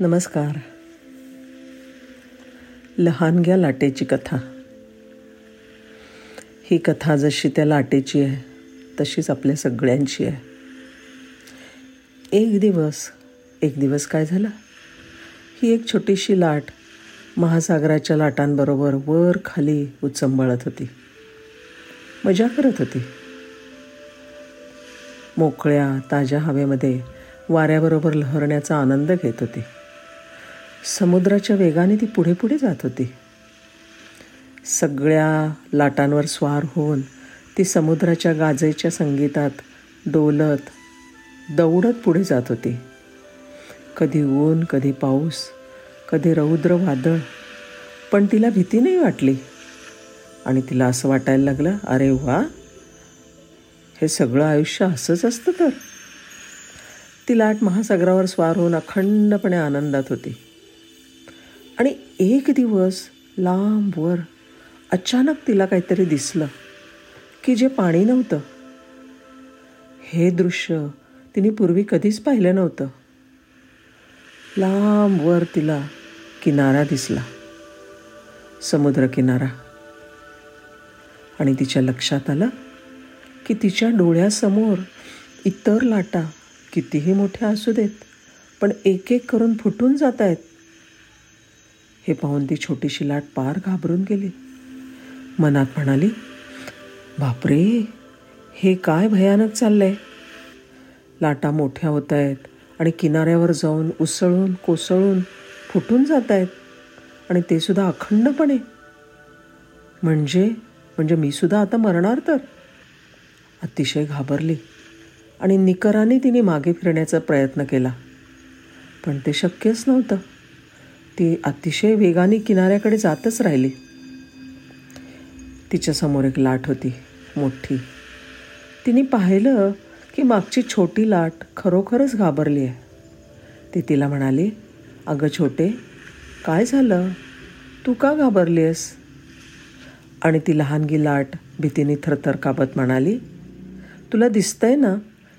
नमस्कार. लहानग्या लाटेची कथा. ही कथा जशी त्या लाटेची आहे तशीच आपल्या सगळ्यांची आहे. एक दिवस एक दिवस काय झाला? ही एक छोटीशी लाट महासागराच्या लाटांबरोबर वर खाली उचंबळत होती. मजा करत होती. मोकळ्या ताज्या हवेमध्ये वाऱ्याबरोबर लहरण्याचा आनंद घेत होती. समुद्राच्या वेगाने ती पुढे पुढे जात होती. सगळ्या लाटांवर स्वार होऊन ती समुद्राच्या गाजेच्या संगीतात डोलत दौडत पुढे जात होती. कधी ऊन कधी पाऊस कधी रौद्र वादळ पण तिला भीती नाही वाटली. आणि तिला असं वाटायला लागलं अरे वा हे सगळं आयुष्य असंच असतं तर. ती लाट महासागरावर स्वार होऊन अखंडपणे आनंदात होती. आणि एक दिवस लांबवर अचानक तिला काहीतरी दिसलं की जे पाणी नव्हतं. हे दृश्य तिने पूर्वी कधीच पाहिलं नव्हतं. लांबवर तिला किनारा दिसला समुद्रकिनारा. आणि तिच्या लक्षात आलं की तिच्या डोळ्यासमोर इतर लाटा कितीही मोठ्या असू देत पण एक एक करून फुटून जात आहेत. हे पाहून ती छोटीशी लाट पार घाबरून गेली. मनात म्हणाली बापरे हे काय भयानक चाललंय? लाटा मोठ्या होत आहेत आणि किनाऱ्यावर जाऊन उसळून कोसळून फुटून जात आहेत आणि ते सुद्धा अखंडपणे. म्हणजे म्हणजे मी सुद्धा आता मरणार तर? अतिशय घाबरली आणि निकराने तिने मागे फिरण्याचा प्रयत्न केला. पण ते शक्यच नव्हतं. ती अतिशय वेगाने किनाऱ्याकडे जातच राहिली. तिच्यासमोर एक लाट होती मोठी. तिने पाहिलं की मागची छोटी लाट खरोखरच घाबरली आहे ती तिला म्हणाली अगं छोटे काय झालं? तू का घाबरली आहेस आणि ती लहानगी लाट भीतीने थरथर काबत म्हणाली तुला दिसतंय ना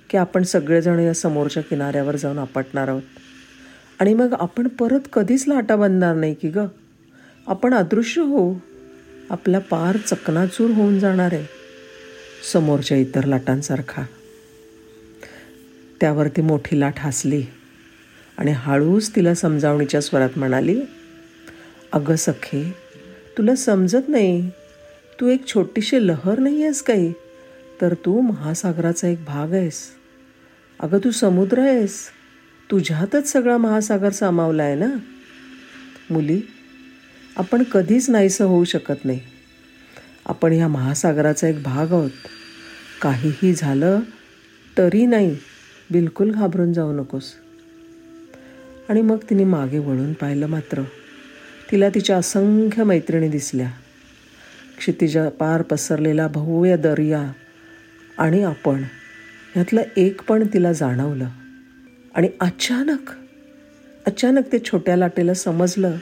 की आपण सगळेजण या समोरच्या किनाऱ्यावर जाऊन आपटणार आहोत. आणि मग आपण परत कधीच लाटा बनणार नाही की ग? आपण अदृश्य होऊ आपला पार चकनाचूर होऊन जाणार आहे. समोरच्या इतर लाटांसारखा. त्यावरती मोठी लाट हसली आणि हळूच तिला समजावणीच्या स्वरात म्हणाली अगं सखे तुला समजत नाही. तू एक छोटीशी लहर नाही आहेस काही तर तू महासागराचा एक भाग आहेस. अगं तू समुद्र आहेस. तुझ्यातच सगळा महासागर सामावला आहे ना? मुली आपण कधीच नाहीसं होऊ शकत नाही. आपण ह्या महासागराचा एक भाग आहोत. काहीही झालं तरी नाही बिलकुल घाबरून जाऊ नकोस. आणि मग तिने मागे वळून पाहिलं मात्र तिला तिच्या असंख्य मैत्रिणी दिसल्या. क्षितिजा पार पसरलेला भव्य दर्या आणि आपण ह्यातलं एक पण तिला जाणवलं. आणि अचानक अचानक ते छोट्या लाटेला समजलं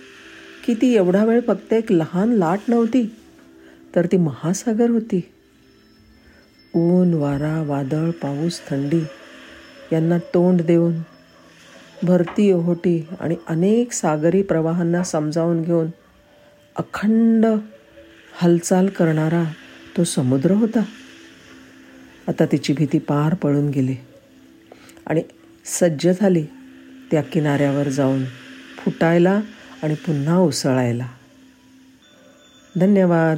की ती एवढा वेळ फक्त एक लहान लाट नव्हती तर ती महासागर होती. ऊन वारा वादळ पाऊस थंडी यांना तोंड देऊन भरती ओहोटी आणि अनेक सागरी प्रवाहांना समजावून घेऊन अखंड हालचाल करणारा तो समुद्र होता. आता तिची भीती पार पळून गेली आणि सज्ज झाली त्या किनाऱ्यावर जाऊन फुटायला आणि पुन्हा उसळायला. धन्यवाद.